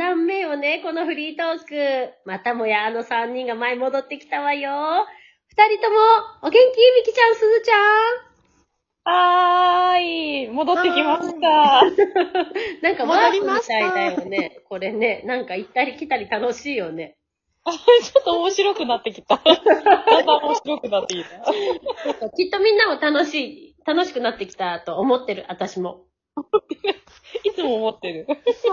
段目よね、このフリートーク。またもやあの3人が前戻ってきたわよ。二人とも、お元気みきちゃん、すずちゃはーい、戻ってきました。ん。なんかワープみたいだよね。これね、なんか行ったり来たり楽しいよね。ちょっと面白くなってきた。だんだん面白くなってきた。きっとみんなも楽しい、楽しくなってきたと思ってる、私も。いつも思ってる。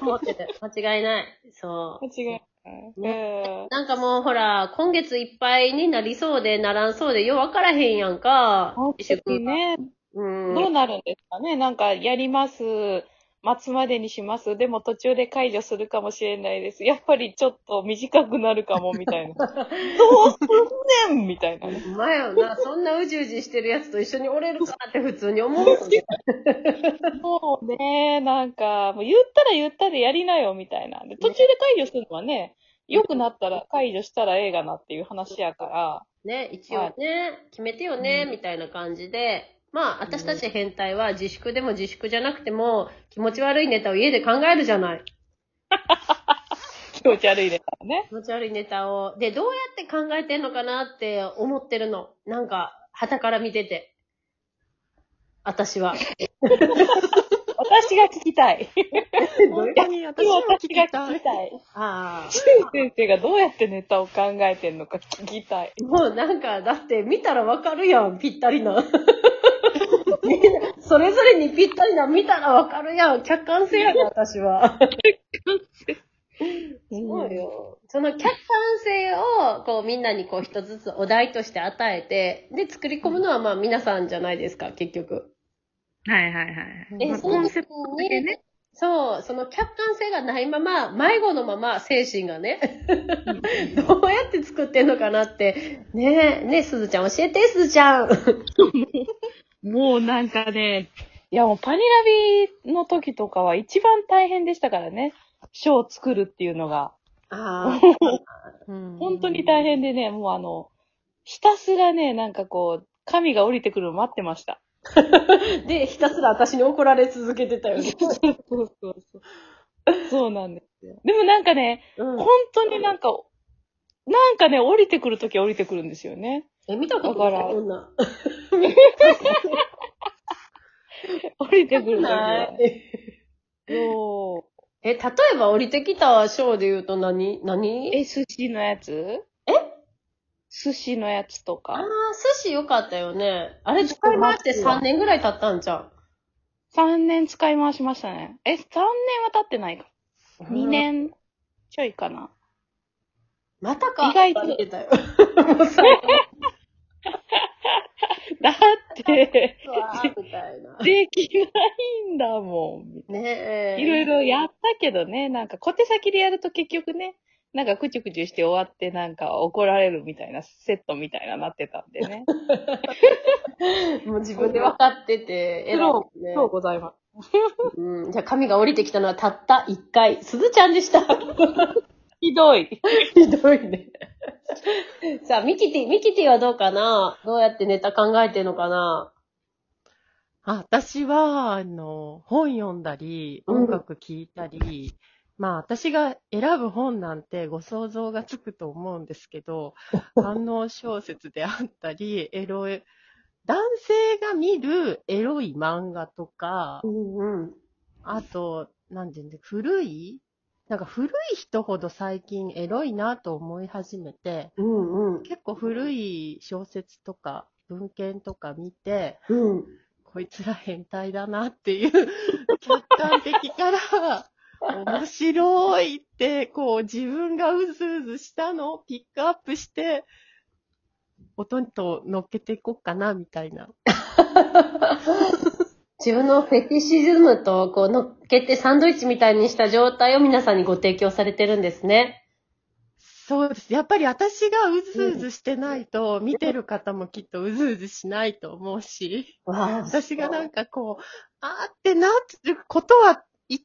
思ってる。間違いない。そう。間違いない。なんかもうほら、今月いっぱいになりそうで、ならんそうで、ようわからへんやんか。ね、うん。どうなるんですかねなんか、やります。末までにします。でも途中で解除するかもしれないです。やっぱりちょっと短くなるかも、みたいな。どうすんねんみたいなね。お前よな、そんなうじうじしてるやつと一緒におれるかって普通に思うよね。そうね、なんか、もう言ったら言ったでやりなよ、みたいな。で途中で解除するのはね、良くなったら解除したらええがなっていう話やから、ね、一応ね、決めてよね、うんみたいな感じで。まあ、私たち変態は自粛でも自粛じゃなくても、気持ち悪いネタを家で考えるじゃない。気持ち悪いですからね。気持ち悪いネタを。で、どうやって考えてんのかなって思ってるの。なんか、旗から見てて。私は。私が聞きたい。本当に私も聞き私がたい聞き。たい。あ先生がどうやってネタを考えてんのか聞きたい。あ。もうなんか、だって見たらわかるやん、ぴったりな。みんなそれぞれにぴったりな見たらわかるやん。客観性やで、私は。そうよ。その客観性を、こうみんなにこう一つずつお題として与えて、で、作り込むのはまあ皆さんじゃないですか、結局。はいはいはい。まあえそのコンセプトだけね。そう、その客観性がないまま、迷子のまま精神がね、どうやって作ってんのかなって。ねえ、ねえ、すずちゃん教えて、すずちゃん。もうなんかね、いやもうパニラビの時とかは一番大変でしたからね。書を作るっていうのが。あうん 本当に大変でね、もうあの、ひたすらね、なんかこう、神が降りてくるのを待ってました。あ。で、ひたすら私に怒られ続けてたよね。そうそうそう。そうなんですよ。でもなんかね、うん本当になんか、なんかね、降りてくるときは降りてくるんですよね。え、見たことだからないこんな。降りてくるときなは。い。そう。え、例えば降りてきたショーで言うと何？何？え、寿司のやつ？え寿司のやつとああか。、寿司よかったよね。あれ使い回して3年ぐらい経ったんじゃん。3年使い回しましたね。え、3年は経ってないか。2年ちょいかな。またか。意外と言ってたよ。もうさ、だって、うわーみたいな。できないんだもん。ねえ。いろいろやったけどね、なんか小手先でやると結局ね、なんかくちゅくちゅして終わってなんか怒られるみたいなセットみたいななってたんでね。もう自分で分かってて、偉いよね。ございます。うん。じゃあ神が降りてきたのはたった1回。すずちゃんでした。ひどい。ひどいね。さあ、ミキティ、ミキティはどうかな？どうやってネタ考えてんのかな？あ私は、あの、本読んだり、うん音楽聴いたり、まあ私が選ぶ本なんてご想像がつくと思うんですけど、反応小説であったり、エロい、男性が見るエロい漫画とか、んうん。あと、なんていうんで、古いなんか古い人ほど最近エロいなと思い始めて、うんうん。結構古い小説とか文献とか見て、うん。こいつら変態だなっていう客観的から、面白いって、こう自分がうずうずしたのをピックアップして、音と乗っけていこうかな、みたいな。自分のフェティシズムとこう乗っけてサンドイッチみたいにした状態を皆さんにご提供されてるんですね。そうです。やっぱり私がうずうずしてないと、見てる方もきっとうずうずしないと思うし、私がなんかこう、あーってなってることは、1ミリ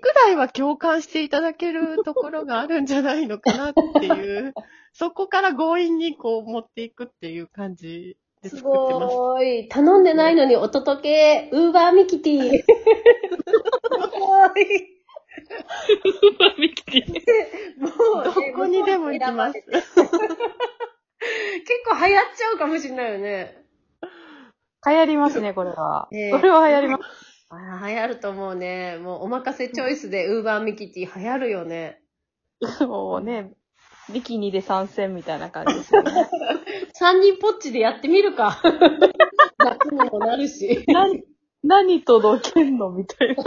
ぐらいは共感していただけるところがあるんじゃないのかなっていう、そこから強引にこう持っていくっていう感じです作ってます。ごい。頼んでないのにお届け、ウーバーミキティ。すごい。ーミキティ。もう、どこにでも行きます。結構流行っちゃうかもしれないよね。流行りますね、これは。ねえこれは流行ります。ああ、流行ると思うね。もうお任せチョイスでウーバーミキティ流行るよね。もうね、ビキニで参戦みたいな感じですよね。三人ぽっちでやってみるか。夏にもなるし。何、何届けんのみたいな。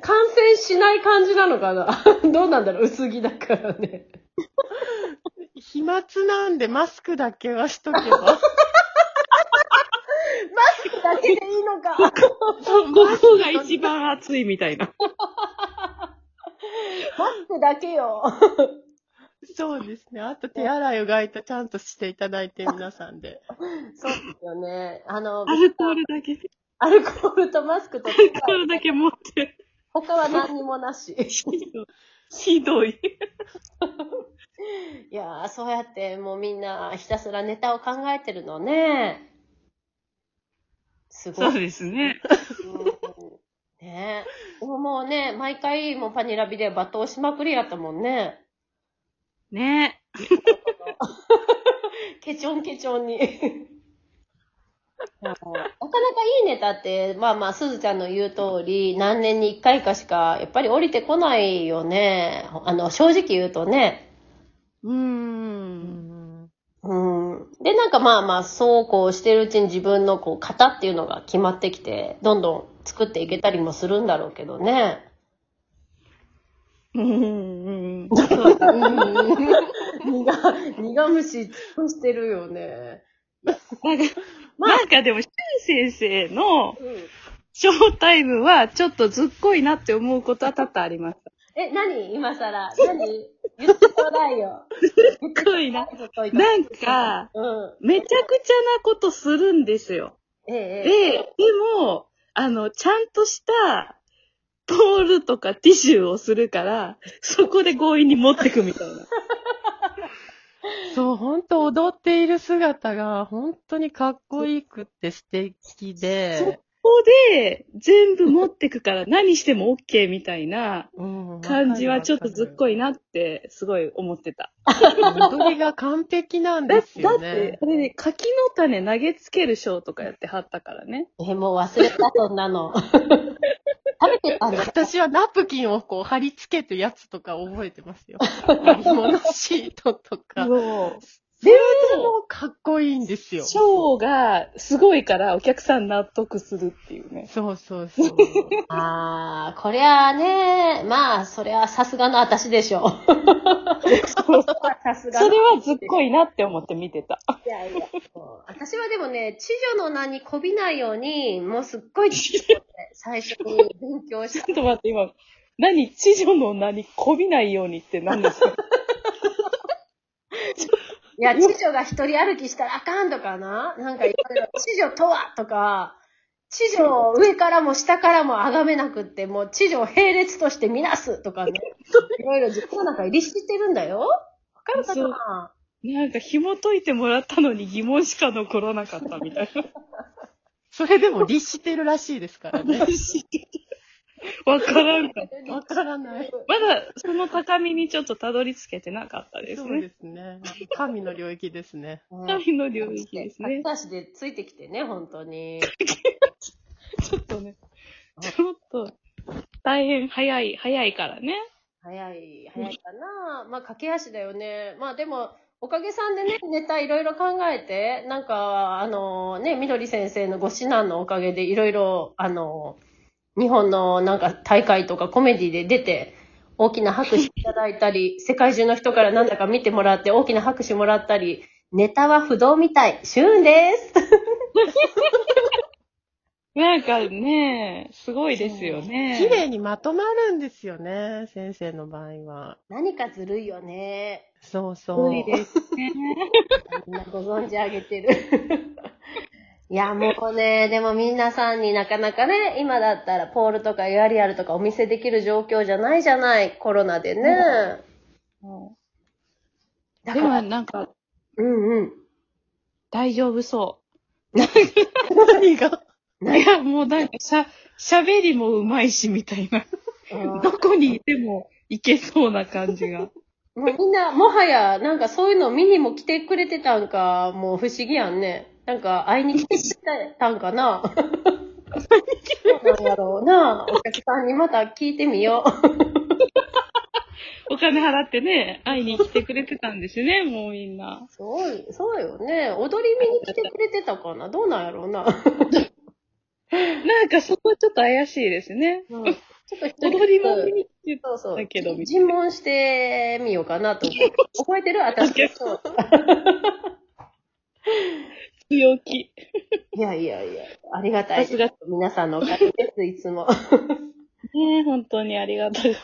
感染しない感じなのかなどうなんだろう薄着だからね。飛沫なんでマスクだけはしとけば。だけでいいのか。ここが一番熱いみたいな。マスクだけよ。そうですね。あと手洗いうがいとちゃんとしていただいて皆さんで。そうですよね。あの、アルコールだけ、アルコールとマスクと、アルコールだけ持って。他は何にもなし。ひどい。いやー、そうやってもうみんなひたすらネタを考えてるのね。すごい。そうですね。うんねえ。でももうね、毎回もうパニラビで罵倒しまくりやったもんね。ね ケチョンケチョンに。なかなかいいネタって、まあまあ、すずちゃんの言う通り、何年に一回かしか、やっぱり降りてこないよね。あの、正直言うとね。うーん。うん。で、なんかまあまあ、そうこうしてるうちに自分のこう、型っていうのが決まってきて、どんどん作っていけたりもするんだろうけどね。うんうん。苦、苦虫してるよね。なんか、なんかでも、しゅん先生のうん。ショータイムはちょっとずっこいなって思うことは多々あります。え、何？今更。何？言ってちょうだいよ。言ってちょうだいよといたなんか、うん。めちゃくちゃなことするんですよ。ええ、で、ええ。でも、あの、ちゃんとした、ポールとかティッシュをするから、そこで強引に持ってくみたいな。そう、本当踊っている姿が本当にかっこいいくって素敵で、で全部持ってくから何しても OK みたいなうん感じはちょっとずっこい。いなってすごい思ってた。踊りが完璧なんだですよだってね、。あれね、柿の種投げつけるショーとかやってはったからね。え、もう忘れた、そんなの。食べてたんだ。私はナプキンをこう貼り付けてやつとか覚えてますよ。割り物シートとか。そう。全部もかっこいいんですよ。ショーがすごいからお客さん納得するっていうね。そうそうそう。あー、こりゃあね、まあ、そりゃさすがの私でしょ。さすがの。それはずっこいなって思って見てた。いやいや。そう私はでもね、知女の名にこびないように、もうすっごい最初に勉強しちょっと待って、今、何？知女の名にこびないようにって何ですか？いや、知女が一人歩きしたらあかんとかななんかいろいろ、知女とはとか、知女を上からも下からも崇めなくって、もう知女を並列としてみなすとかね。いろいろ自分の中に律してるんだよ。わかるかな？なんか紐解いてもらったのに疑問しか残らなかったみたいな。それでも律してるらしいですからね。わからんか。わからない。まだその高みにちょっとたどり着けてなかったですね。そうですね。神の領域ですね。神の領域ですね。足でついてきてね、本当に。ちょっとね、ちょっと、大変早い、早いからね。早い、早いかな。まあ、駆け足だよね。まあ、でも、おかげさんでね、ネタいろいろ考えて、なんか、あの、ね、みどり先生のご指南のおかげでいろいろ、あの、日本のなんか大会とかコメディで出て、大きな拍手いただいたり、世界中の人からなんだか見てもらって大きな拍手もらったり、ネタは不動みたい。シューンです。なんかね、すごいですよね。綺麗にまとまるんですよね、先生の場合は。何かずるいよね。そうそう。すごいですね。みんなご存知あげてる。いや、もうね、でも皆さんになかなかね、今だったらポールとかエアリアルとかお見せできる状況じゃないじゃない、コロナでね。だでから、もなんか、うんうん。大丈夫そ何が？う。いや、もうなんかしゃ、喋りもうまいし、みたいな。うんどこにいても行けそうな感じが。もうみんな、もはや、なんかそういうの見にも来てくれてたんか、もう不思議やんね。なんか会いに来てたんかな？そうなんやろうな。お客さんにまた聞いてみよう。お金払ってね、会いに来てくれてたんですね、もうみんな。そう、そうよね。踊り見に来てくれてたかな？どうなんやろうな。なんかそこはちょっと怪しいですね。うんちょっと一人踊りも見に来てそうそう。だけどみたい尋問してみようかなと思う。覚えてる？私。強気。いやいやいや、ありがたいさすが皆さんのおかげです、いつも。ねえ、本当にありがたい。ね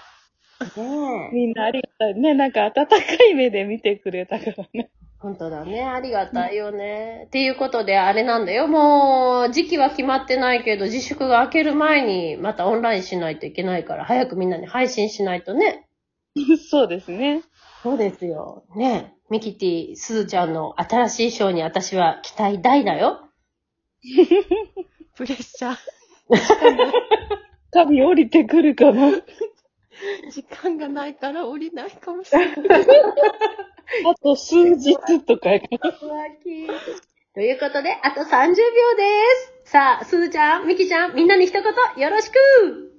え。みんなありがたい。ね、なんか温かい目で見てくれたからね。本当だね。ありがたいよね。っていうことで、あれなんだよ。もう、時期は決まってないけど、自粛が明ける前に、またオンラインしないといけないから、早くみんなに配信しないとね。そうですね。そうですよ。ねミキティ、すずちゃんの新しいショーに私は期待大だよ。プレッシャー。髪降りてくるかな。時間がないから降りないかもしれない。あと数日とかやか。ということで、あと30秒です。さあ、すずちゃん、みきちゃん、みんなに一言よろしく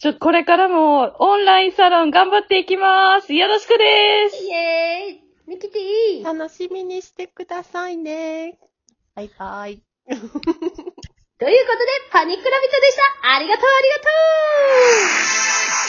ちょ、これからもオンラインサロン頑張っていきます。よろしくです。イエーイミキティ楽しみにしてくださいね。バイバイ。ということで、パニックラビットでしたありがとうありがとう